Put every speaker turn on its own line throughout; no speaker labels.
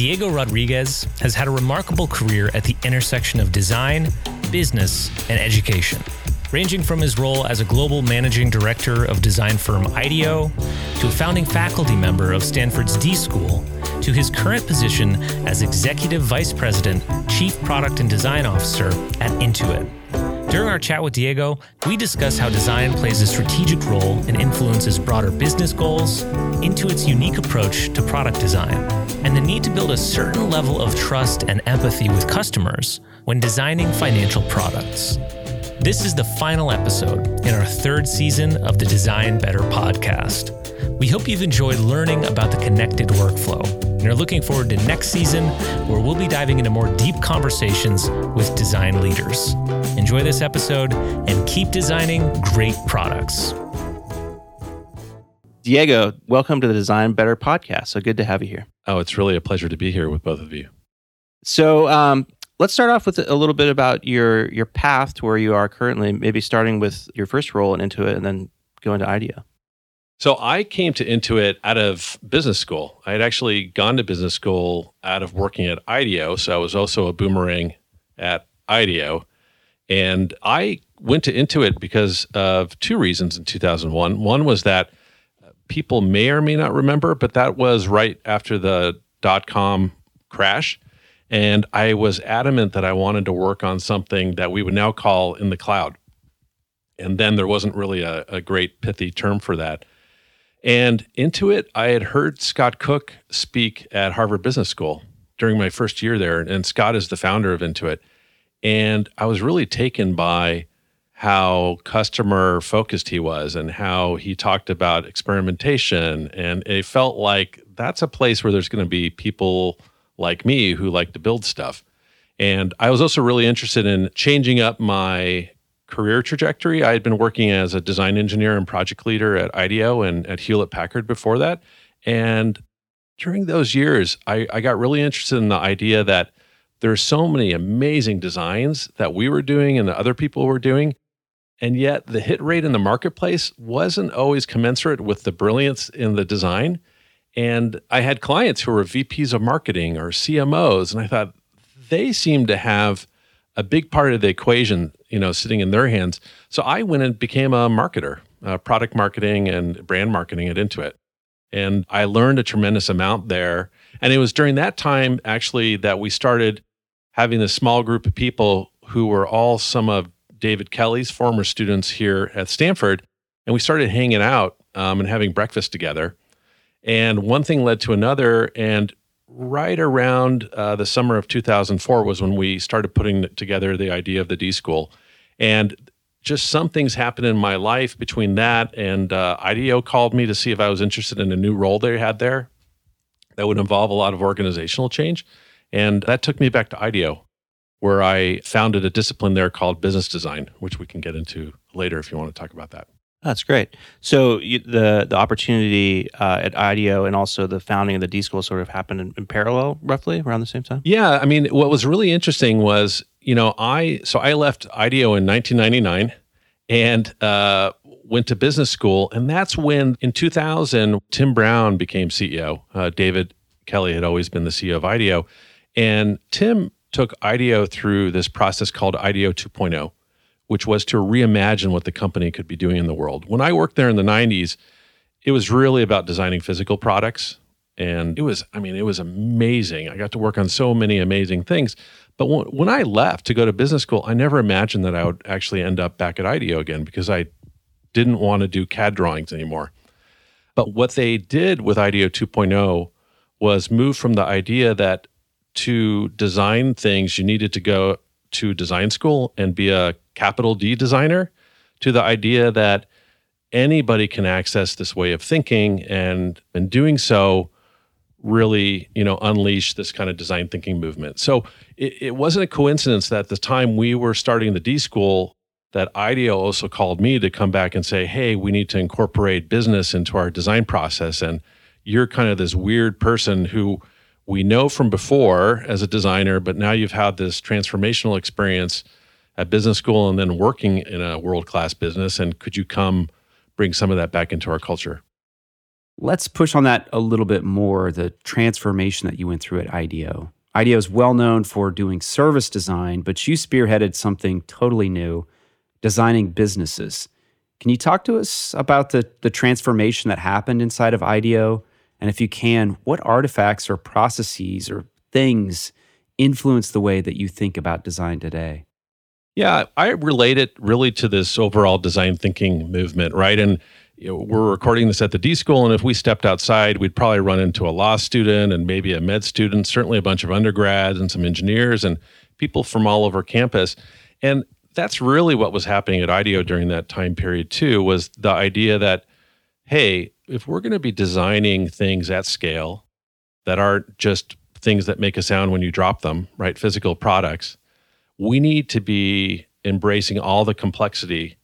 Diego Rodriguez has had a remarkable career at the intersection of design, business, and education, ranging from his role as a global managing director of design firm IDEO to a founding faculty member of Stanford's D School to his current position as executive vice president, chief product and design officer at Intuit. During our chat with Diego, we discuss how design plays a strategic role and influences broader business goals, Intuit's unique approach to product design, and the need to build a certain level of trust and empathy with customers when designing financial products. This is the final episode in our third season of the Design Better podcast. We hope you've enjoyed learning about the connected workflow and are looking forward to next season where we'll be diving into more deep conversations with design leaders. Enjoy this episode and keep designing great products.
Diego, welcome to the Design Better podcast. So good to have you here.
Oh, it's really a pleasure to be here with both of you.
So, um, let's start off with a little bit about your your path to where you are currently. Maybe starting with your first role in Intuit, and then going to IDEO.
So I came to Intuit out of business school. I had actually gone to business school out of working at IDEO. So I was also a boomerang at IDEO. And I went to Intuit because of two reasons in 2001. One was that uh, people may or may not remember, but that was right after the dot com crash. And I was adamant that I wanted to work on something that we would now call in the cloud. And then there wasn't really a, a great pithy term for that. And Intuit, I had heard Scott Cook speak at Harvard Business School during my first year there. And Scott is the founder of Intuit. And I was really taken by how customer focused he was and how he talked about experimentation. And it felt like that's a place where there's going to be people like me who like to build stuff. And I was also really interested in changing up my career trajectory. I had been working as a design engineer and project leader at IDEO and at Hewlett Packard before that. And during those years, I, I got really interested in the idea that there's so many amazing designs that we were doing and other people were doing. And yet the hit rate in the marketplace wasn't always commensurate with the brilliance in the design. And I had clients who were VPs of marketing or CMOs, and I thought they seem to have a big part of the equation, you know, sitting in their hands. So I went and became a marketer, uh, product marketing and brand marketing at Intuit. And I learned a tremendous amount there. And it was during that time, actually, that we started having this small group of people who were all some of David Kelley's former students here at Stanford. And we started hanging out um, and having breakfast together. And one thing led to another. And right around uh, the summer of 2004 was when we started putting together the idea of the D School. And just some things happened in my life between that and uh, IDEO called me to see if I was interested in a new role they had there that would involve a lot of organizational change. And that took me back to IDEO, where I founded a discipline there called business design, which we can get into later if you want to talk about that.
That's great. So you, the the opportunity uh, at IDEO and also the founding of the D School sort of happened in, in, parallel, roughly around the same time.
Yeah, I mean, what was really interesting was, you know, I so I left IDEO in 1999 and uh, went to business school, and that's when in 2000 Tim Brown became CEO. Uh, David Kelley had always been the CEO of IDEO, and Tim took IDEO through this process called IDEO 2.0 which was to reimagine what the company could be doing in the world. When I worked there in the 90s, it was really about designing physical products. And it was, I mean, it was amazing. I got to work on so many amazing things. But when I left to go to business school, I never imagined that I would actually end up back at IDEO again because I didn't want to do CAD drawings anymore. But what they did with IDEO 2.0 was move from the idea that to design things, you needed to go to design school and be a capital D designer to the idea that anybody can access this way of thinking and in doing so really you know unleash this kind of design thinking movement. So it, it wasn't a coincidence that the time we were starting the d school that IDEO also called me to come back and say hey we need to incorporate business into our design process. And you're kind of this weird person who we know from before as a designer but now you've had this transformational experience at business school and then working in a world class business? And could you come bring some of that back into our culture?
Let's push on that a little bit more the transformation that you went through at IDEO. IDEO is well known for doing service design, but you spearheaded something totally new designing businesses. Can you talk to us about the, the transformation that happened inside of IDEO? And if you can, what artifacts or processes or things influence the way that you think about design today?
Yeah, I relate it really to this overall design thinking movement, right? And you know, we're recording this at the D school, and if we stepped outside, we'd probably run into a law student and maybe a med student, certainly a bunch of undergrads and some engineers and people from all over campus. And that's really what was happening at IDEO during that time period too. Was the idea that, hey, if we're going to be designing things at scale that aren't just things that make a sound when you drop them, right? Physical products, we need to be embracing all the complexity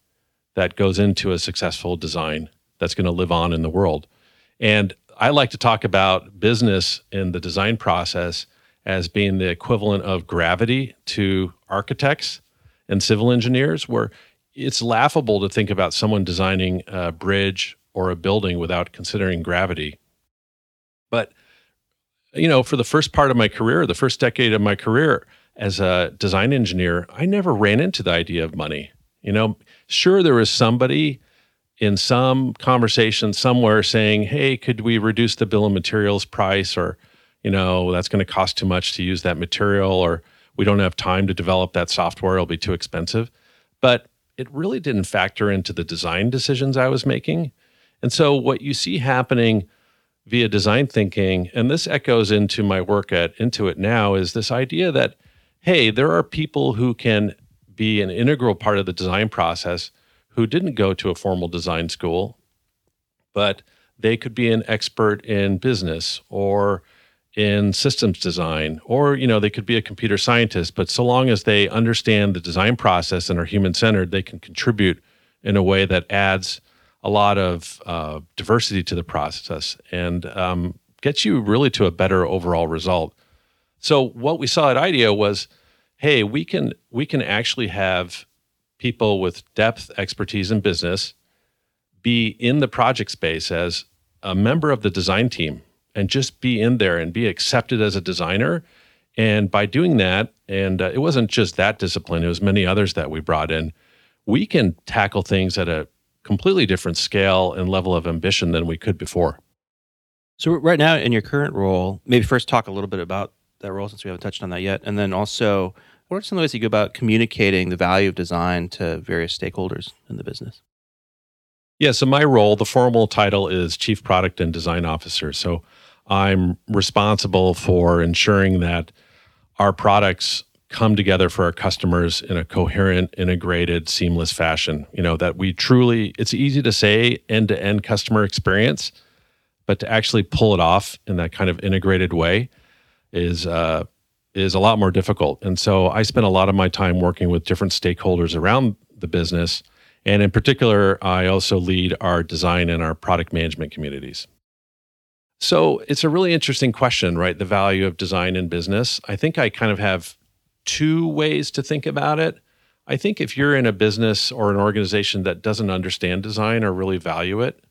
that goes into a successful design that's going to live on in the world. And I like to talk about business in the design process as being the equivalent of gravity to architects and civil engineers, where it's laughable to think about someone designing a bridge or a building without considering gravity. But, you know, for the first part of my career, the first decade of my career as a design engineer, I never ran into the idea of money. You know, sure, there was somebody in some conversation somewhere saying, hey, could we reduce the bill of materials price? Or, you know, that's going to cost too much to use that material. Or, we don't have time to develop that software, it'll be too expensive. But it really didn't factor into the design decisions I was making. And so, what you see happening via design thinking, and this echoes into my work at Intuit now, is this idea that, hey, there are people who can be an integral part of the design process who didn't go to a formal design school, but they could be an expert in business or in systems design or you know they could be a computer scientist. But so long as they understand the design process and are human centered they can contribute in a way that adds a lot of uh, diversity to the process and um, gets you really to a better overall result so what we saw at ideo was hey we can we can actually have people with depth expertise in business be in the project space as a member of the design team and just be in there and be accepted as a designer. And by doing that, and uh, it wasn't just that discipline, it was many others that we brought in, we can tackle things at a completely different scale and level of ambition than we could before.
So, right now, in your current role, maybe first talk a little bit about that role since we haven't touched on that yet. And then also, what are some of the ways you go about communicating the value of design to various stakeholders in the business?
Yeah, so my role, the formal title is Chief Product and Design Officer. So I'm responsible for ensuring that our products come together for our customers in a coherent, integrated, seamless fashion. You know, that we truly, it's easy to say end to end customer experience, but to actually pull it off in that kind of integrated way is, uh, is a lot more difficult. And so I spend a lot of my time working with different stakeholders around the business. And in particular, I also lead our design and our product management communities. So it's a really interesting question, right? The value of design in business. I think I kind of have two ways to think about it. I think if you're in a business or an organization that doesn't understand design or really value it,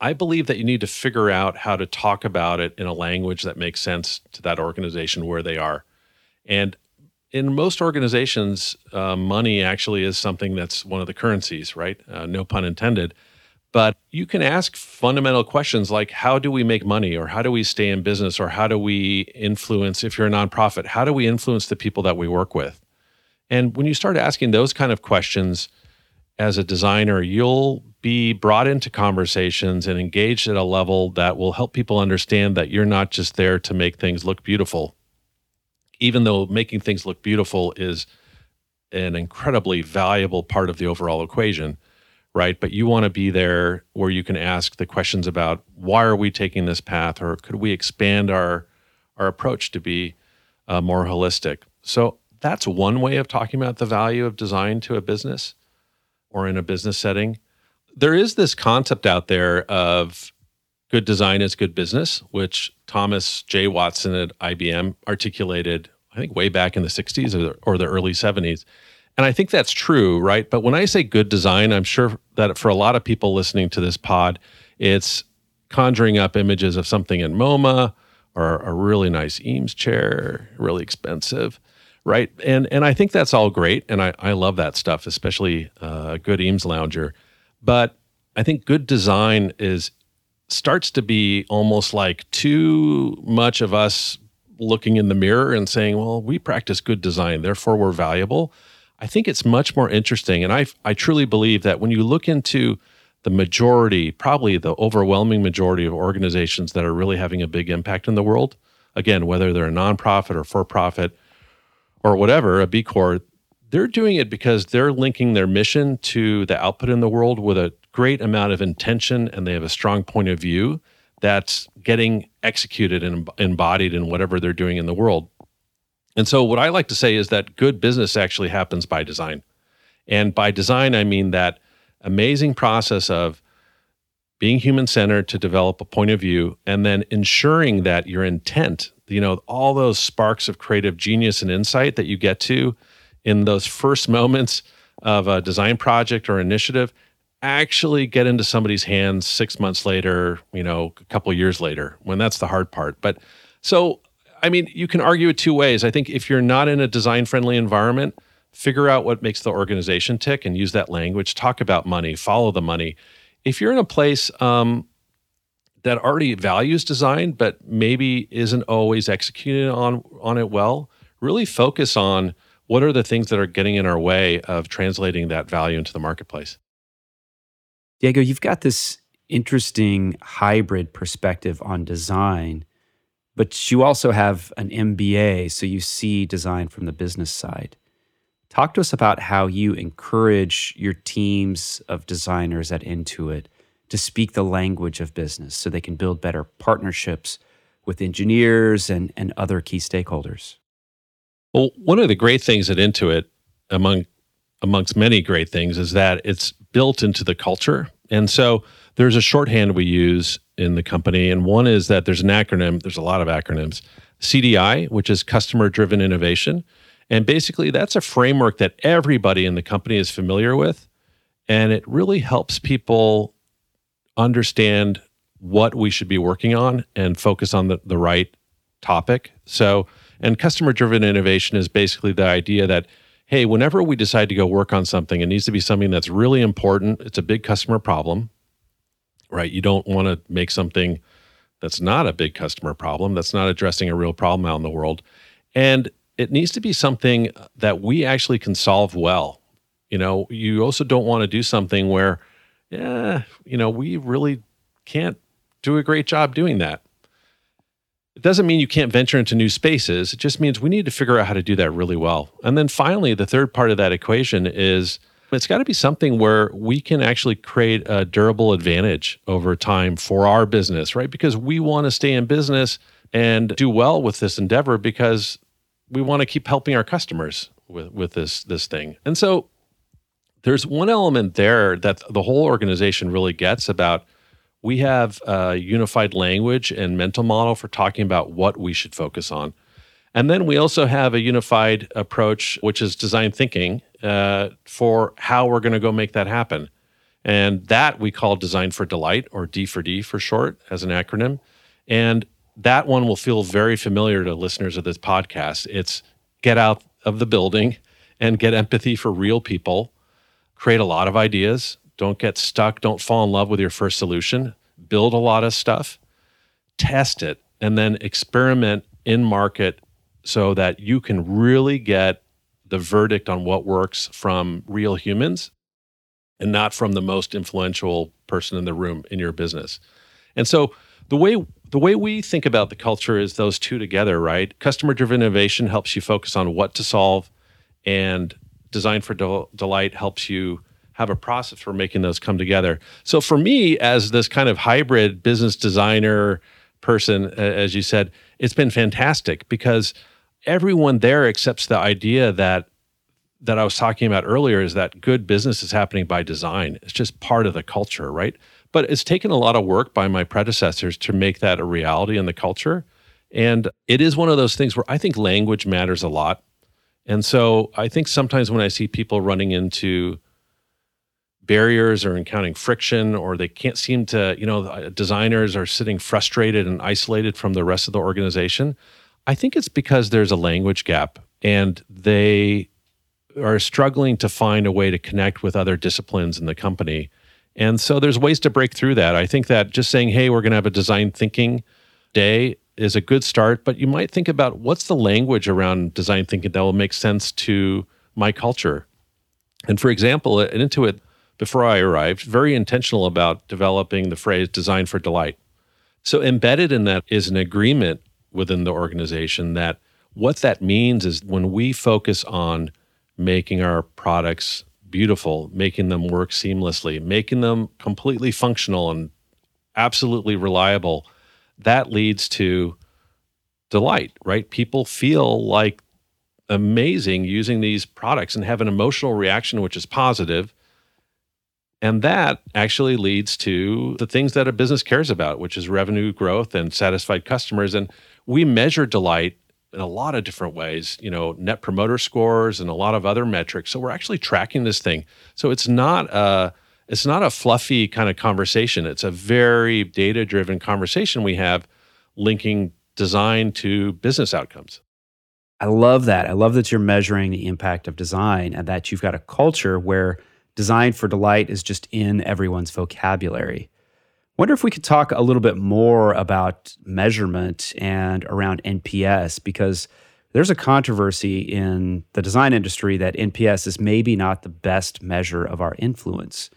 I believe that you need to figure out how to talk about it in a language that makes sense to that organization where they are. And in most organizations, uh, money actually is something that's one of the currencies, right? Uh, no pun intended. But you can ask fundamental questions like how do we make money or how do we stay in business or how do we influence, if you're a nonprofit, how do we influence the people that we work with? And when you start asking those kind of questions as a designer, you'll be brought into conversations and engaged at a level that will help people understand that you're not just there to make things look beautiful. Even though making things look beautiful is an incredibly valuable part of the overall equation right? But you want to be there where you can ask the questions about why are we taking this path, or could we expand our our approach to be uh, more holistic? So that's one way of talking about the value of design to a business or in a business setting. There is this concept out there of good design is good business, which Thomas J. Watson at IBM articulated, I think, way back in the 60s or, or the early 70s. And I think that's true, right? But when I say good design, I'm sure that for a lot of people listening to this pod, it's conjuring up images of something in MoMA or a really nice Eames chair, really expensive, right? And and I think that's all great, and I, I love that stuff, especially uh, a good Eames lounger. But I think good design is starts to be almost like too much of us looking in the mirror and saying, "Well, we practice good design, therefore we're valuable." I think it's much more interesting, and I I truly believe that when you look into the majority, probably the overwhelming majority of organizations that are really having a big impact in the world, again, whether they're a nonprofit or for profit or whatever, a B Corp, they're doing it because they're linking their mission to the output in the world with a great amount of intention and they have a strong point of view that's getting executed and embodied in whatever they're doing in the world. And so, what I like to say is that good business actually happens by design. And by design, I mean that amazing process of being human centered to develop a point of view and then ensuring that your intent, you know, all those sparks of creative genius and insight that you get to in those first moments of a design project or initiative actually get into somebody's hands six months later, you know, a couple years later, when that's the hard part. But so, I mean, you can argue it two ways. I think if you're not in a design friendly environment, figure out what makes the organization tick and use that language. Talk about money. Follow the money. If you're in a place um, that already values design but maybe isn't always executing on on it well really focus on what are the things that are getting in our way of translating that value into the marketplace.
Diego you've got this interesting hybrid perspective on design but you also have an mba so you see design from the business side Talk to us about how you encourage your teams of designers at Intuit to speak the language of business so they can build better partnerships with engineers and, and other key stakeholders.
Well, one of the great things at Intuit, among amongst many great things, is that it's built into the culture. And so there's a shorthand we use in the company, and one is that there's an acronym. There's a lot of acronyms. CDI, which is Customer Driven Innovation, and basically, that's a framework that everybody in the company is familiar with. And it really helps people understand what we should be working on and focus on the, the right topic. So, and customer driven innovation is basically the idea that, hey, whenever we decide to go work on something, it needs to be something that's really important. It's a big customer problem, right? You don't want to make something that's not a big customer problem, that's not addressing a real problem out in the world. And it needs to be something that we actually can solve well. You know, you also don't want to do something where, yeah, you know, we really can't do a great job doing that. It doesn't mean you can't venture into new spaces. It just means we need to figure out how to do that really well. And then finally, the third part of that equation is it's got to be something where we can actually create a durable advantage over time for our business, right? Because we want to stay in business and do well with this endeavor because we want to keep helping our customers with with this this thing. And so there's one element there that the whole organization really gets about we have a unified language and mental model for talking about what we should focus on. And then we also have a unified approach, which is design thinking, uh, for how we're going to go make that happen. And that we call Design for Delight, or D for D for short, as an acronym. And that one will feel very familiar to listeners of this podcast. It's get out of the building and get empathy for real people, create a lot of ideas, don't get stuck, don't fall in love with your first solution, build a lot of stuff, test it, and then experiment in market so that you can really get the verdict on what works from real humans and not from the most influential person in the room in your business. And so the way the way we think about the culture is those two together, right? Customer driven innovation helps you focus on what to solve, and design for del- delight helps you have a process for making those come together. So for me, as this kind of hybrid business designer person, as you said, it's been fantastic because everyone there accepts the idea that that I was talking about earlier is that good business is happening by design. It's just part of the culture, right? But it's taken a lot of work by my predecessors to make that a reality in the culture. And it is one of those things where I think language matters a lot. And so I think sometimes when I see people running into barriers or encountering friction or they can't seem to, you know, uh, designers are sitting frustrated and isolated from the rest of the organization, I think it's because there's a language gap and they are struggling to find a way to connect with other disciplines in the company. And so there's ways to break through that. I think that just saying, hey, we're going to have a design thinking day is a good start, but you might think about what's the language around design thinking that will make sense to my culture. And for example, at Intuit, before I arrived, very intentional about developing the phrase design for delight. So embedded in that is an agreement within the organization that what that means is when we focus on making our products beautiful, making them work seamlessly, making them completely functional and absolutely reliable, that leads to delight, right? People feel like amazing using these products and have an emotional reaction which is positive and that actually leads to the things that a business cares about, which is revenue growth and satisfied customers. And we measure delight in a lot of different ways, you know, net promoter scores and a lot of other metrics. So we're actually tracking this thing. So it's not a it's not a fluffy kind of conversation. It's a very data-driven conversation we have linking design to business outcomes.
I love that. I love that you're measuring the impact of design and that you've got a culture where design for delight is just in everyone's vocabulary. Wonder if we could talk a little bit more about measurement and around NPS because there's a controversy in the design industry that NPS is maybe not the best measure of our influence.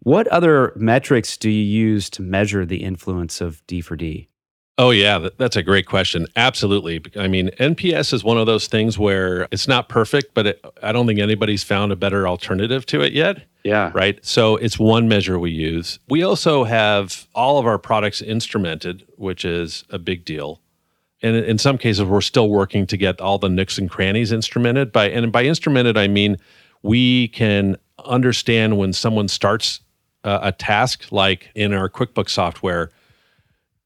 What other metrics do you use to measure the influence of D for D?
Oh, yeah, that's a great question. Absolutely. I mean, NPS is one of those things where it's not perfect, but it, I don't think anybody's found a better alternative to it yet.
Yeah.
Right. So it's one measure we use. We also have all of our products instrumented, which is a big deal. And in some cases, we're still working to get all the nooks and crannies instrumented. By and by instrumented, I mean we can understand when someone starts uh, a task, like in our QuickBooks software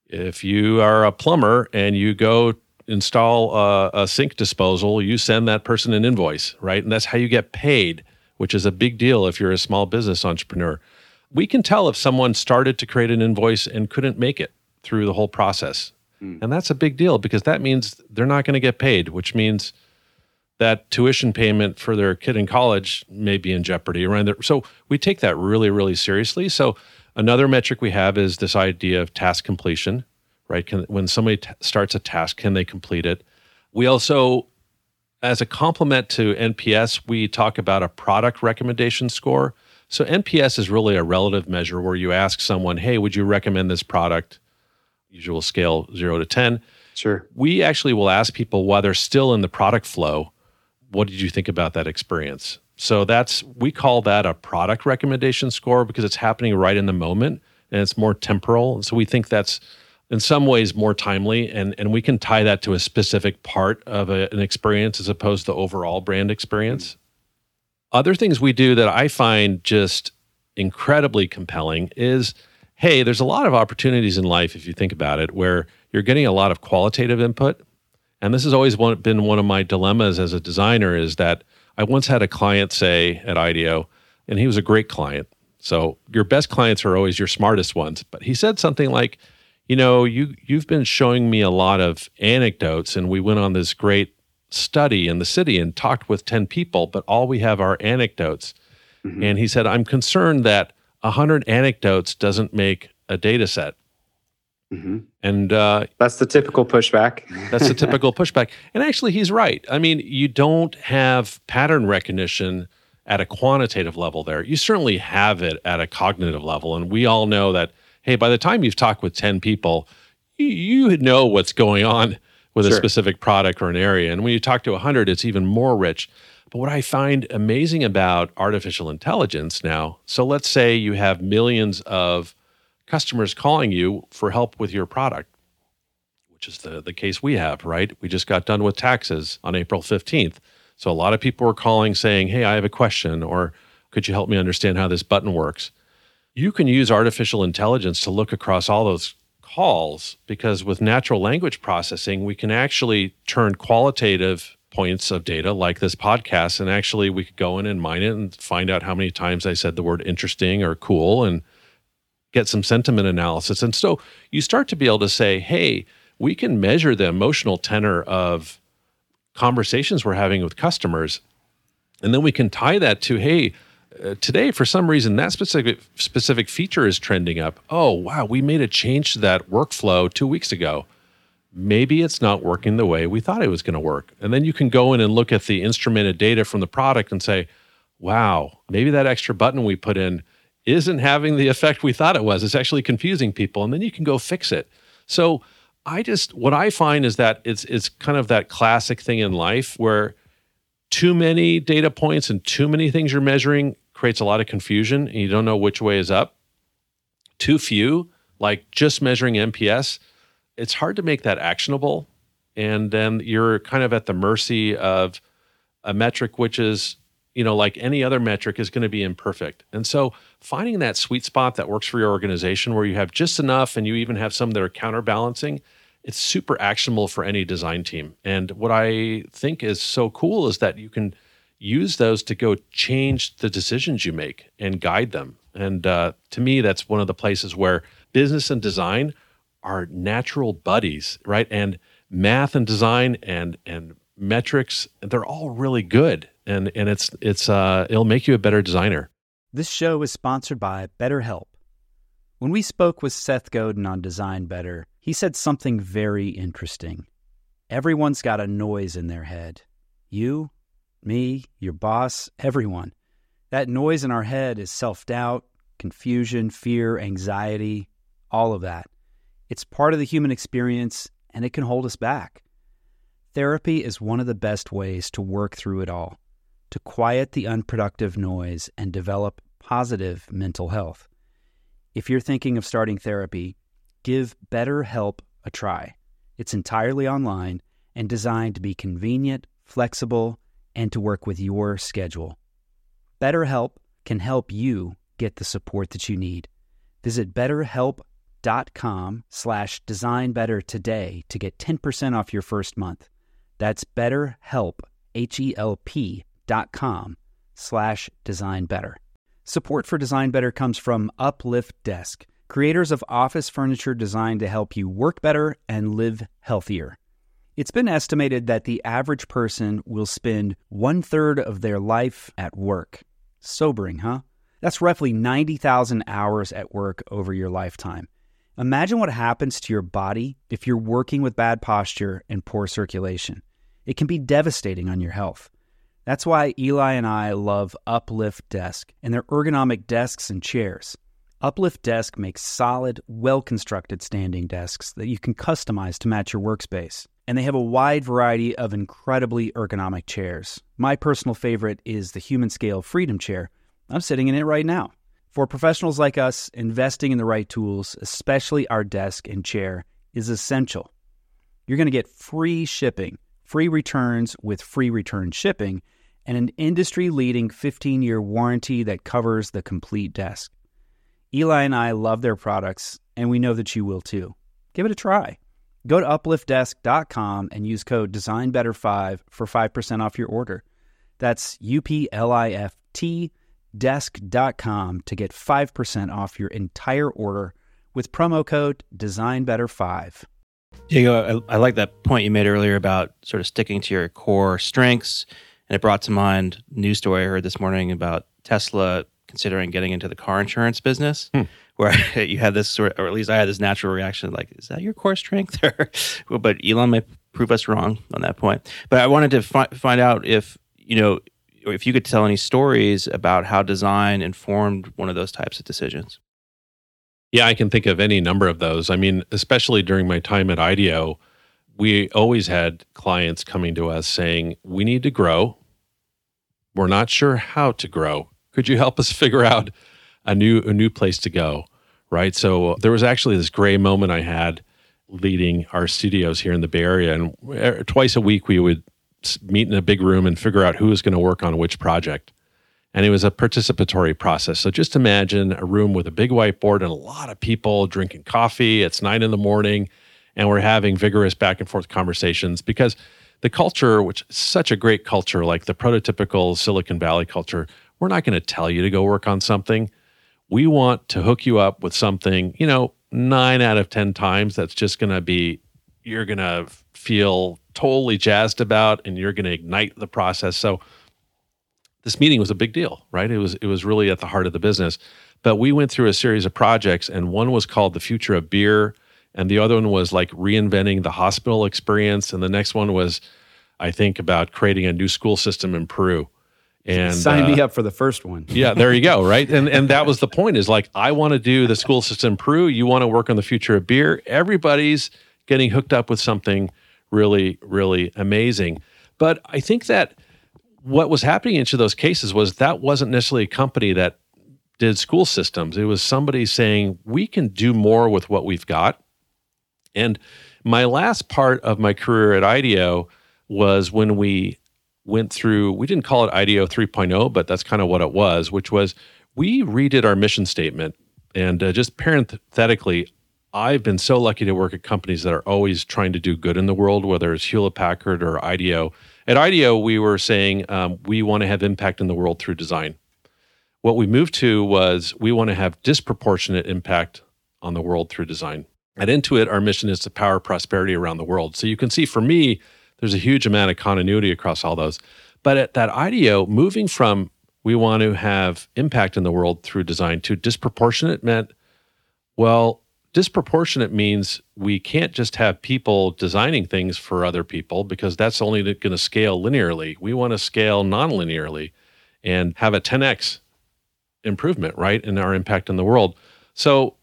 if you are a plumber and you go install a, a, sink disposal, you send that person an invoice, right? And that's how you get paid, which is a big deal if you're a small business entrepreneur. We can tell if someone started to create an invoice and couldn't make it through the whole process. Mm. And that's a big deal because that means they're not going to get paid, which means that tuition payment for their kid in college may be in jeopardy there. So we take that really, really seriously. So Another metric we have is this idea of task completion, right? Can, when somebody t- starts a task, can they complete it? We also, as a complement to NPS, we talk about a product recommendation score. So NPS is really a relative measure where you ask someone, hey, would you recommend this product? Usual scale zero to 10.
Sure.
We actually will ask people while they're still in the product flow, what did you think about that experience? So that's we call that a product recommendation score because it's happening right in the moment and it's more temporal. So we think that's in some ways more timely and and we can tie that to a specific part of a, an experience as opposed to overall brand experience. Other things we do that I find just incredibly compelling is hey, there's a lot of opportunities in life if you think about it where you're getting a lot of qualitative input. And this has always one, been one of my dilemmas as a designer is that I once had a client say at IDEO, and he was a great client. So your best clients are always your smartest ones. But he said something like, you know, you you've been showing me a lot of anecdotes, and we went on this great study in the city and talked with 10 people, but all we have are anecdotes. Mm-hmm. And he said, I'm concerned that 100 anecdotes doesn't make a data set. Mm-hmm. And uh,
that's the typical pushback.
that's the typical pushback. And actually, he's right. I mean, you don't have pattern recognition at a quantitative level there. You certainly have it at a cognitive level. And we all know that, hey, by the time you've talked with 10 people, you, know what's going on with sure. a specific product or an area. And when you talk to 100, it's even more rich. But what I find amazing about artificial intelligence now, so let's say you have millions of customers calling you for help with your product, which is the, the case we have, right? We just got done with taxes on April 15th. So a lot of people were calling saying, Hey, I have a question, or could you help me understand how this button works? You can use artificial intelligence to look across all those calls because with natural language processing, we can actually turn qualitative points of data like this podcast. And actually, we could go in and mine it and find out how many times I said the word interesting or cool and get some sentiment analysis. And so you start to be able to say, hey, we can measure the emotional tenor of conversations we're having with customers. And then we can tie that to, hey, uh, today for some reason that specific specific feature is trending up. Oh, wow, we made a change to that workflow 2 weeks ago. Maybe it's not working the way we thought it was going to work. And then you can go in and look at the instrumented data from the product and say, "Wow, maybe that extra button we put in isn't having the effect we thought it was. It's actually confusing people." And then you can go fix it. So, I just what I find is that it's it's kind of that classic thing in life where too many data points and too many things you're measuring creates a lot of confusion and you don't know which way is up. Too few, like just measuring NPS, it's hard to make that actionable. And then you're kind of at the mercy of a metric which is, you know, like any other metric is going to be imperfect. And so finding that sweet spot that works for your organization where you have just enough and you even have some that are counterbalancing it's super actionable for any design team. And what I think is so cool is that you can use those to go change the decisions you make and guide them. And uh, to me, that's one of the places where business and design are natural buddies, right? And math and design and and metrics, they're all really good. And and it's it's uh, it'll make you a better designer.
This show is sponsored by BetterHelp. When we spoke with Seth Godin on Design Better, he said something very interesting. Everyone's got a noise in their head. You, me, your boss, everyone. That noise in our head is self doubt, confusion, fear, anxiety, all of that. It's part of the human experience and it can hold us back. Therapy is one of the best ways to work through it all, to quiet the unproductive noise and develop positive mental health. If you're thinking of starting therapy, give BetterHelp a try. It's entirely online and designed to be convenient, flexible, and to work with your schedule. BetterHelp can help you get the support that you need. Visit betterhelp.com slash designbetter today to get 10% off your first month. That's betterhelp, H-E-L-P dot com slash designbetter. Support for Design Better comes from Uplift Desk, creators of office furniture designed to help you work better and live healthier. It's been estimated that the average person will spend one third of their life at work. Sobering, huh? That's roughly 90,000 hours at work over your lifetime. Imagine what happens to your body if you're working with bad posture and poor circulation. It can be devastating on your health. That's why Eli and I love Uplift Desk and their ergonomic desks and chairs. Uplift Desk makes solid, well constructed standing desks that you can customize to match your workspace. And they have a wide variety of incredibly ergonomic chairs. My personal favorite is the Humanscale Freedom Chair. I'm sitting in it right now. For professionals like us, investing in the right tools, especially our desk and chair, is essential. You're going to get free shipping, free returns with free return shipping and an industry leading 15 year warranty that covers the complete desk. Eli and I love their products, and we know that you will too. Give it a try. Go to upliftdesk.com and use code DesignBetter5 for 5% off your order. That's U P L I F T desk.com to get 5% off your entire order with promo code DesignBetter5.
Diego, I, I like that point you made earlier about sort of sticking to your core strengths and it brought to mind news story I heard this morning about Tesla considering getting into the car insurance business, hmm. where you had this sort, of, or at least I had this natural reaction, like, is that your core strength? but Elon may prove us wrong on that point. But I wanted to fi- find out if you know if you could tell any stories about how design informed one of those types of decisions.
Yeah, I can think of any number of those. I mean, especially during my time at IDEO, we always had clients coming to us saying, We need to grow. We're not sure how to grow. Could you help us figure out a new a new place to go? Right. So there was actually this gray moment I had leading our studios here in the Bay Area. And twice a week we would meet in a big room and figure out who was going to work on which project. And it was a participatory process. So just imagine a room with a big whiteboard and a lot of people drinking coffee. It's nine in the morning and we're having vigorous back and forth conversations because the culture, which is such a great culture, like the prototypical Silicon Valley culture, we're not going to tell you to go work on something. We want to hook you up with something, you know, nine out of 10 times that's just going to be, you're going to feel totally jazzed about and you're going to ignite the process. So, this meeting was a big deal, right? It was it was really at the heart of the business. But we went through a series of projects, and one was called the future of beer, and the other one was like reinventing the hospital experience, and the next one was, I think, about creating a new school system in Peru.
And sign uh, me up for the first one.
yeah, there you go. Right, and and that was the point. Is like I want to do the school system in Peru. You want to work on the future of beer. Everybody's getting hooked up with something really, really amazing. But I think that what was happening in each of those cases was that wasn't necessarily a company that did school systems. It was somebody saying, we can do more with what we've got. And my last part of my career at IDEO was when we went through, we didn't call it IDEO 3.0, but that's kind of what it was, which was we redid our mission statement. And uh, just parenthetically, I've been so lucky to work at companies that are always trying to do good in the world, whether it's Hewlett Packard or IDEO. At IDEO, we were saying um, we want to have impact in the world through design. What we moved to was we want to have disproportionate impact on the world through design. At Intuit, our mission is to power prosperity around the world. So you can see for me, there's a huge amount of continuity across all those. But at that IDEO, moving from we want to have impact in the world through design to disproportionate meant, well, disproportionate means we can't just have people designing things for other people because that's only going to scale linearly. We want to scale non-linearly and have a 10x improvement, right, in our impact in the world. So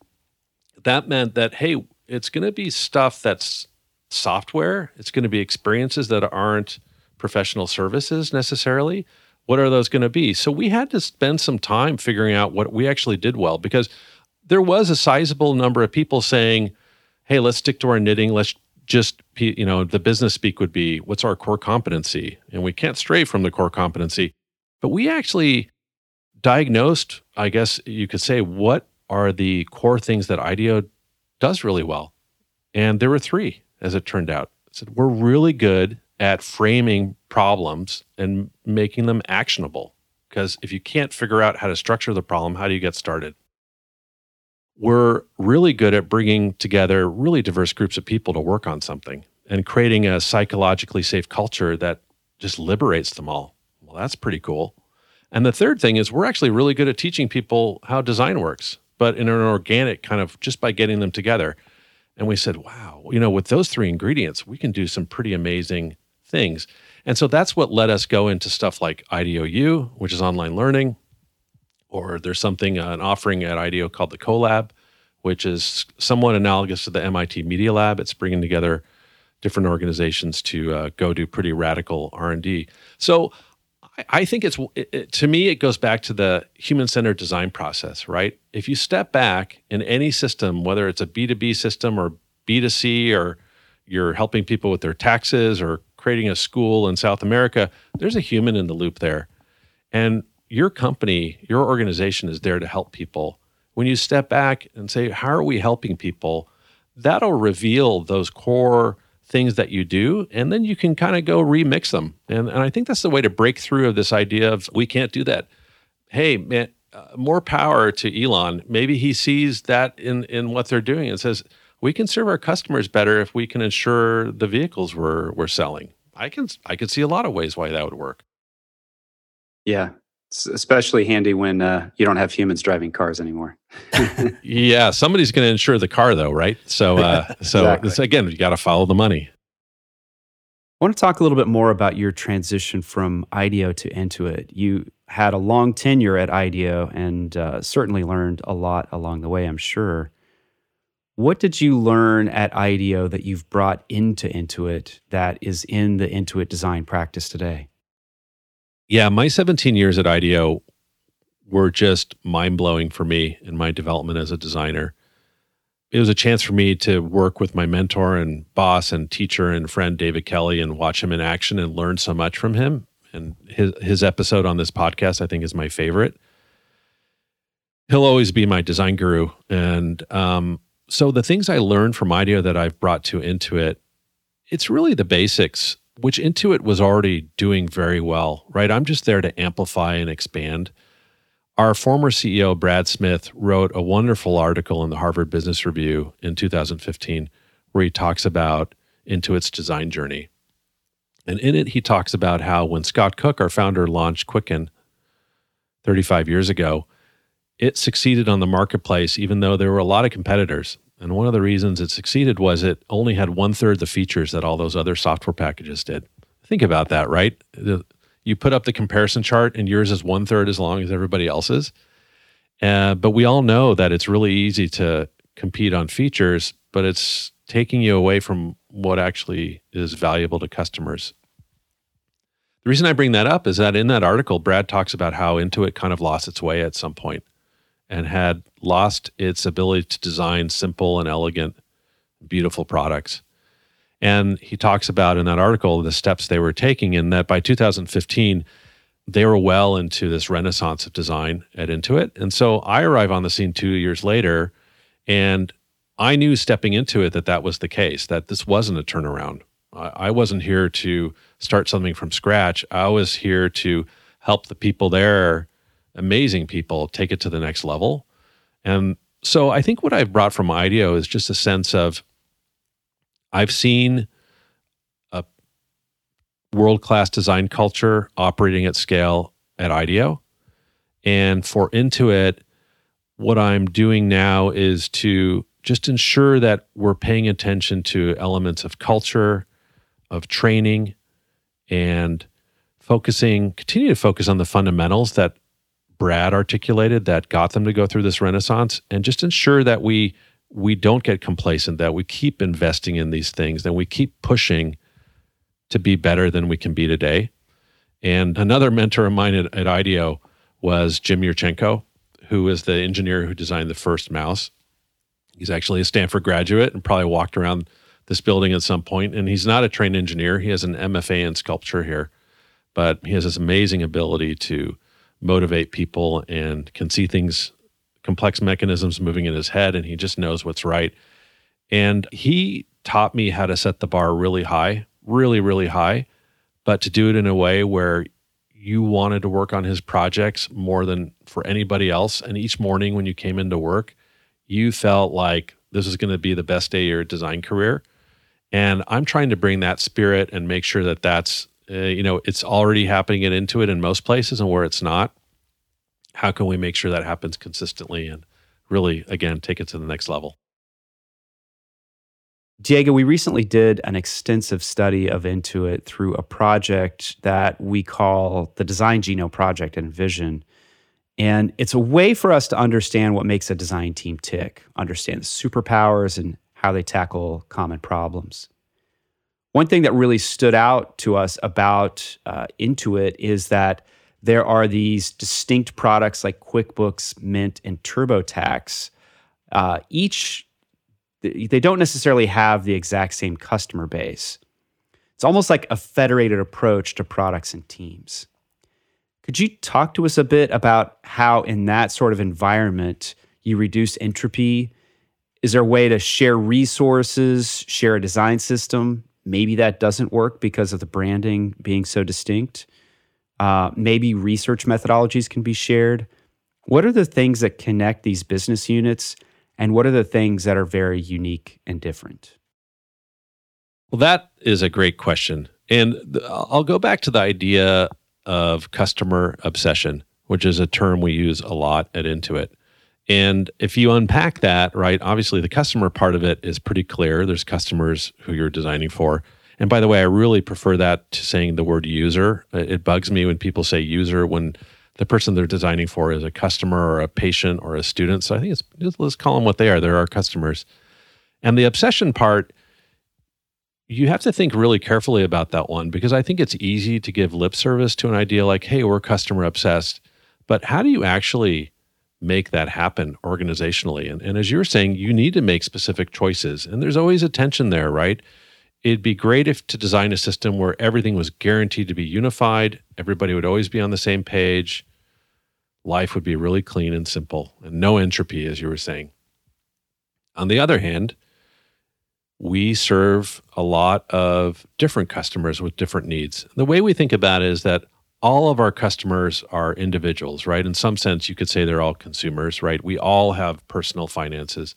that meant that hey, it's going to be stuff that's software. It's going to be experiences that aren't professional services necessarily. What are those going to be? So we had to spend some time figuring out what we actually did well because there was a sizable number of people saying, "Hey, let's stick to our knitting. Let's just you know the business speak would be what's our core competency, and we can't stray from the core competency." But we actually diagnosed, I guess you could say, what are the core things that IDEO does really well, and there were three, as it turned out. I said we're really good at framing problems and making them actionable. Because if you can't figure out how to structure the problem, how do you get started? we're really good at bringing together really diverse groups of people to work on something and creating a psychologically safe culture that just liberates them all. Well, that's pretty cool. And the third thing is we're actually really good at teaching people how design works, but in an organic kind of just by getting them together. And we said, wow, you know, with those three ingredients, we can do some pretty amazing things. And so that's what let us go into stuff like IDEOU, which is online learning, or there's something uh, an offering at IDEO called the CoLab, which is somewhat analogous to the MIT Media Lab. It's bringing together different organizations to uh, go do pretty radical R&D. So I, think it's it, it, to me it goes back to the human-centered design process, right? If you step back in any system, whether it's a B2B system or B2C or you're helping people with their taxes or creating a school in South America, there's a human in the loop there. And your company, your organization is there to help people. When you step back and say, How are we helping people? That'll reveal those core things that you do, and then you can kind of go remix them. And, and I think that's the way to break through of this idea of we can't do that. Hey, man, uh, more power to Elon. Maybe he sees that in, in what they're doing and says, we can serve our customers better if we can insure the vehicles we're, we're selling. I can I can see a lot of ways why that would work.
Yeah, it's especially handy when uh, you don't have humans driving cars anymore.
yeah, somebody's going to insure the car, though, right? So, uh, so exactly. again, you got to follow the money.
I want to talk a little bit more about your transition from IDEO to Intuit. You had a long tenure at IDEO and uh, certainly learned a lot along the way, I'm sure. What did you learn at IDEO that you've brought into Intuit that is in the Intuit design practice today?
Yeah, my 17 years at IDEO were just mind blowing for me in my development as a designer. It was a chance for me to work with my mentor and boss and teacher and friend David Kelley and watch him in action and learn so much from him. And his his episode on this podcast, I think, is my favorite. He'll always be my design guru, and um, so the things I learned from IDEO that I've brought to Intuit, it's really the basics which Intuit was already doing very well, right? I'm just there to amplify and expand. Our former CEO, Brad Smith, wrote a wonderful article in the Harvard Business Review in 2015 where he talks about Intuit's design journey. And in it, he talks about how when Scott Cook, our founder, launched Quicken 35 years ago, it succeeded on the marketplace, even though there were a lot of competitors. And one of the reasons it succeeded was it only had one third the features that all those other software packages did. Think about that, right? You put up the comparison chart, and yours is one third as long as everybody else's. Uh, but we all know that it's really easy to compete on features, but it's taking you away from what actually is valuable to customers. The reason I bring that up is that in that article, Brad talks about how Intuit kind of lost its way at some point and had lost its ability to design simple and elegant, beautiful products. And he talks about in that article the steps they were taking, and that by 2015, they were well into this renaissance of design at Intuit. And so I arrive on the scene two years later, and I knew stepping into it that that was the case, that this wasn't a turnaround. I, wasn't here to start something from scratch. I was here to help the people there, amazing people, take it to the next level. And so I think what I've brought from IDEO is just a sense of I've seen a world class design culture operating at scale at IDEO. And for Intuit, what I'm doing now is to just ensure that we're paying attention to elements of culture, of training, and focusing, continue to focus on the fundamentals that Brad articulated that got them to go through this renaissance, and just ensure that we we don't get complacent, that we keep investing in these things, and we keep pushing to be better than we can be today. And another mentor of mine at, at IDEO was Jim Yurchenco, who is the engineer who designed the first mouse. He's actually a Stanford graduate and probably walked around this building at some point. And he's not a trained engineer. He has an MFA in sculpture here, but he has this amazing ability to motivate people and can see things, complex mechanisms moving in his head, and he just knows what's right. And he taught me how to set the bar really high, really, really high, but to do it in a way where you wanted to work on his projects more than for anybody else. And each morning when you came into work, you felt like this is going to be the best day of your design career. And I'm trying to bring that spirit and make sure that that's, uh, you know, it's already happening at Intuit in most places and where it's not. How can we make sure that happens consistently and really, again, take it to the next level?
Diego, we recently did an extensive study of Intuit through a project that we call the Design Genome Project InVision. And it's a way for us to understand what makes a design team tick, understand the superpowers and how they tackle common problems. One thing that really stood out to us about uh, Intuit is that there are these distinct products like QuickBooks, Mint, and TurboTax. Uh, each, they don't necessarily have the exact same customer base. It's almost like a federated approach to products and teams. Could you talk to us a bit about how, in that sort of environment, you reduce entropy? Is there a way to share resources, share a design system? Maybe that doesn't work because of the branding being so distinct. Uh, maybe research methodologies can be shared. What are the things that connect these business units, and what are the things that are very unique and different?
Well, that is a great question. And I'll go back to the idea of customer obsession, which is a term we use a lot at Intuit. And if you unpack that, right, obviously the customer part of it is pretty clear. There's customers who you're designing for. And by the way, I really prefer that to saying the word user. Uh, it bugs me when people say user when the person they're designing for is a customer or a patient or a student. So I think it's let's call them what they are. They're our customers. And the obsession part you have to think really carefully about that one because I think it's easy to give lip service to an idea like, hey, we're customer obsessed. But how do you actually make that happen organizationally? And, and as you're saying, you need to make specific choices. And there's always a tension there, right? It'd be great if to design a system where everything was guaranteed to be unified, everybody would always be on the same page. Life would be really clean and simple and no entropy, as you were saying. On the other hand, we serve a lot of different customers with different needs. The way we think about it is that all of our customers are individuals, right? In some sense, you could say they're all consumers, right? We all have personal finances.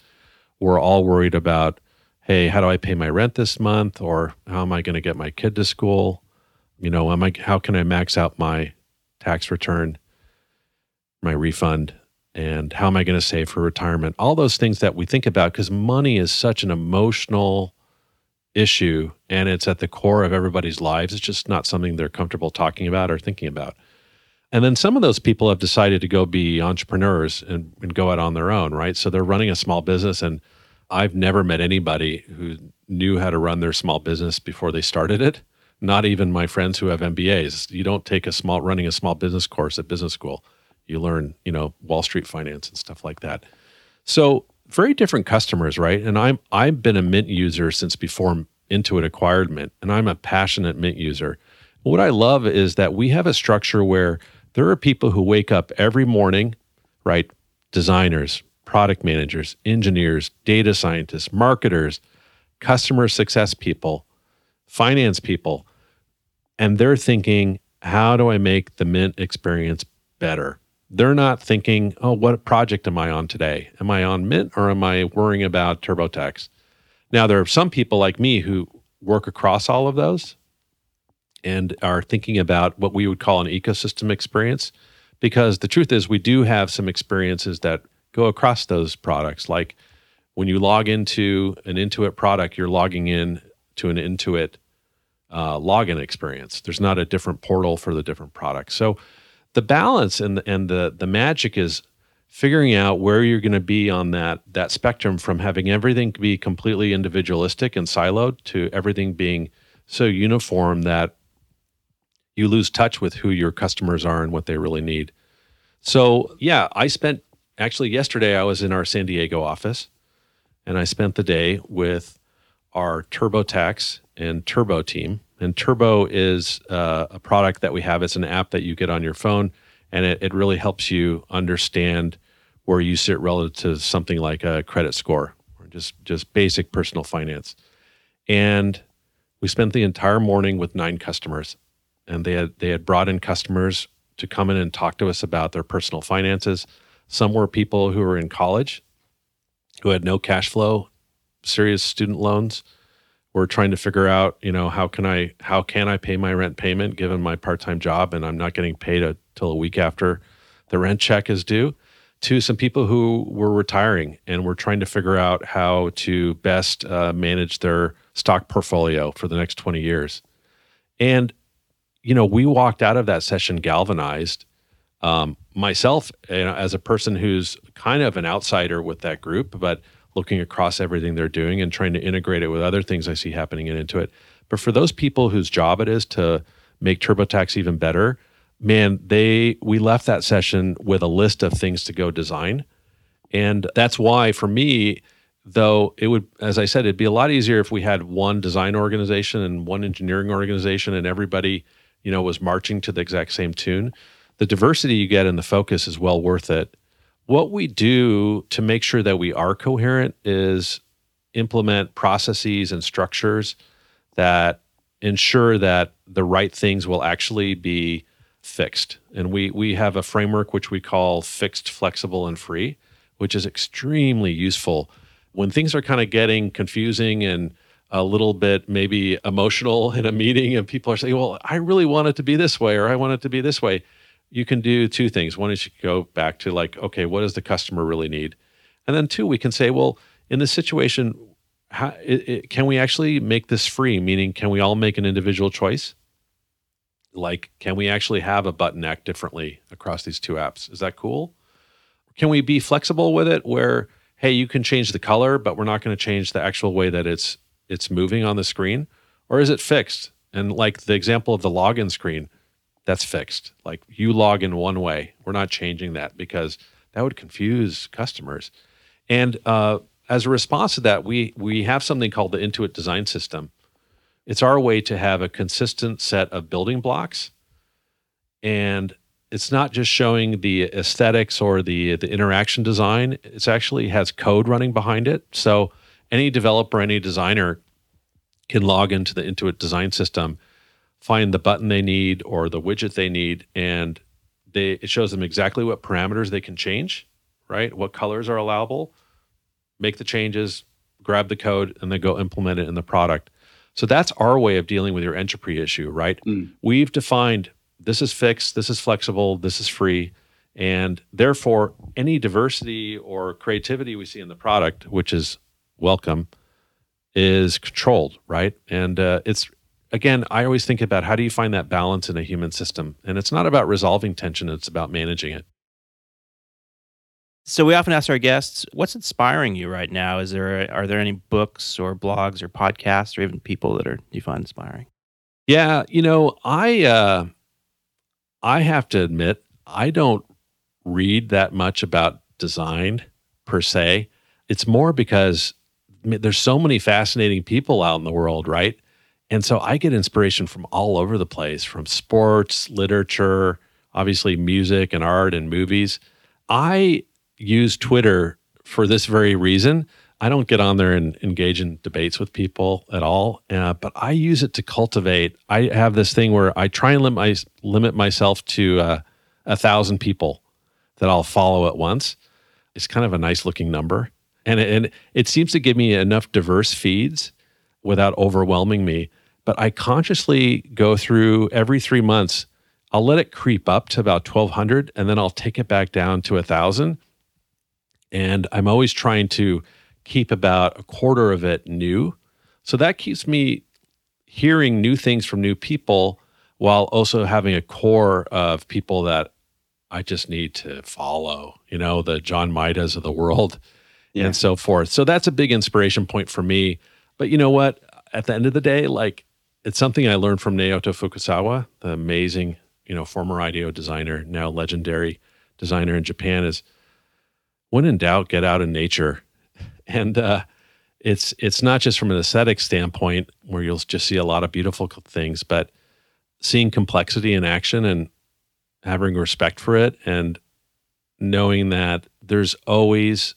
We're all worried about, hey, how do I pay my rent this month? Or how am I going to get my kid to school? You know, am I, how can I max out my tax return, my refund? and how am I going to save for retirement? All those things that we think about because money is such an emotional issue and it's at the core of everybody's lives. It's just not something they're comfortable talking about or thinking about. And then some of those people have decided to go be entrepreneurs and, and go out on their own, right? So they're running a small business. And I've never met anybody who knew how to run their small business before they started it. Not even my friends who have MBAs. You don't take a small running a small business course at business school you learn, you know, Wall Street finance and stuff like that. So very different customers, right? And I'm I've been a Mint user since before Intuit acquired Mint, and I'm a passionate Mint user. What I love is that we have a structure where there are people who wake up every morning, right? Designers, product managers, engineers, data scientists, marketers, customer success people, finance people, and they're thinking, how do I make the Mint experience better? They're not thinking, oh, what project am I on today? Am I on Mint or am I worrying about TurboTax? Now, there are some people like me who work across all of those and are thinking about what we would call an ecosystem experience. Because the truth is, we do have some experiences that go across those products. Like when you log into an Intuit product, you're logging in to an Intuit uh, login experience. There's not a different portal for the different products. So the balance and and the the magic is figuring out where you're going to be on that that spectrum from having everything be completely individualistic and siloed to everything being so uniform that you lose touch with who your customers are and what they really need. So, yeah, I spent actually yesterday I was in our San Diego office and I spent the day with our TurboTax and Turbo team and Turbo is uh, a product that we have. It's an app that you get on your phone, and it, it really helps you understand where you sit relative to something like a credit score or just just basic personal finance. And we spent the entire morning with nine customers, and they had they had brought in customers to come in and talk to us about their personal finances. Some were people who were in college, who had no cash flow, serious student loans we're trying to figure out, you know, how can I how can I pay my rent payment given my part-time job and I'm not getting paid until a week after the rent check is due. To some people who were retiring and were trying to figure out how to best uh, manage their stock portfolio for the next 20 years. And, you know, we walked out of that session galvanized. Um, myself, you know, as a person who's kind of an outsider with that group, but looking across everything they're doing and trying to integrate it with other things I see happening in Intuit. But for those people whose job it is to make TurboTax even better, man, they we left that session with a list of things to go design. And that's why for me, though it would as I said, it'd be a lot easier if we had one design organization and one engineering organization and everybody, you know, was marching to the exact same tune. The diversity you get and the focus is well worth it what we do to make sure that we are coherent is implement processes and structures that ensure that the right things will actually be fixed. And we we have a framework which we call fixed, flexible, and free, which is extremely useful when things are kind of getting confusing and a little bit maybe emotional in a meeting and people are saying, "Well, I really want it to be this way or I want it to be this way." You can do two things. One is you go back to like, okay, what does the customer really need? And then two, we can say, well, in this situation, how, it, it, can we actually make this free? Meaning, can we all make an individual choice? Like, can we actually have a button act differently across these two apps? Is that cool? Can we be flexible with it where, hey, you can change the color, but we're not going to change the actual way that it's it's moving on the screen? Or is it fixed? And like the example of the login screen, that's fixed. Like you log in one way. We're not changing that because that would confuse customers. And uh, as a response to that, we we have something called the Intuit Design System. It's our way to have a consistent set of building blocks, and it's not just showing the aesthetics or the the interaction design. It's actually has code running behind it. So any developer, any designer can log into the Intuit design system, find the button they need or the widget they need, and they it shows them exactly what parameters they can change, right? What colors are allowable, make the changes, grab the code, and then go implement it in the product. So that's our way of dealing with your entropy issue, right?
Mm.
We've defined this is fixed, this is flexible, this is free. And therefore, any diversity or creativity we see in the product, which is welcome, is controlled, right? And uh, it's, again, I always think about how do you find that balance in a human system? And it's not about resolving tension, it's about managing it.
So we often ask our guests, "What's inspiring you right now? Is there are there any books or blogs or podcasts or even people that are you find inspiring?"
Yeah, you know, I uh, I have to admit, I don't read that much about design per se. It's more because there's so many fascinating people out in the world, right? And so I get inspiration from all over the place, from sports, literature, obviously music and art and movies. I use Twitter for this very reason. I don't get on there and engage in debates with people at all, uh, but I use it to cultivate. I have this thing where I try and limit, my, limit myself to uh, a thousand people that I'll follow at once. It's kind of a nice looking number, and and it seems to give me enough diverse feeds without overwhelming me. But I consciously go through every three months. I'll let it creep up to about 1200 and then I'll take it back down to a thousand. And I'm always trying to keep about a quarter of it new. So that keeps me hearing new things from new people while also having a core of people that I just need to follow, you know, the John Maedas of the world
Yeah.
and so forth. So that's a big inspiration point for me. But you know what? At the end of the day, like it's something I learned from Naoto Fukasawa, the amazing, you know, former IDEO designer, now legendary designer in Japan, is when in doubt, get out in nature. And uh, it's it's not just from an aesthetic standpoint where you'll just see a lot of beautiful things, but seeing complexity in action and having respect for it and knowing that there's always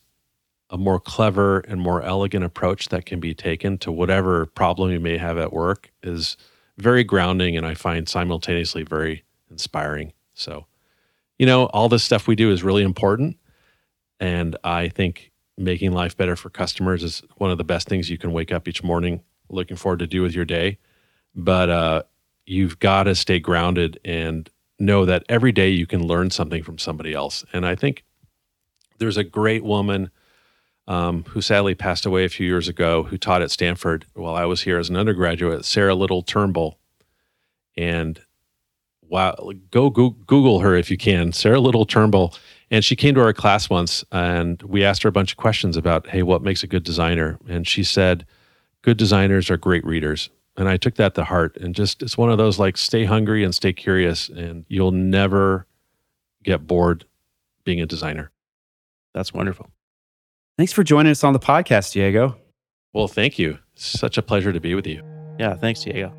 a more clever and more elegant approach that can be taken to whatever problem you may have at work is very grounding and I find simultaneously very inspiring. So, you know, all this stuff we do is really important. And I think making life better for customers is one of the best things you can wake up each morning looking forward to do with your day. But uh, you've got to stay grounded and know that every day you can learn something from somebody else. And I think there's a great woman um, who sadly passed away a few years ago who taught at Stanford while I was here as an undergraduate, Sarah Little Turnbull. And wow, go Goo- Google her if you can, Sarah Little Turnbull. And she came to our class once and we asked her a bunch of questions about, hey, what makes a good designer? And she said, good designers are great readers. And I took that to heart and just, it's one of those like stay hungry and stay curious, and you'll never get bored being a designer.
That's wonderful.
Thanks for joining us on the podcast, Diego.
Well, thank you. Such a pleasure to be with you.
Yeah, thanks, Diego.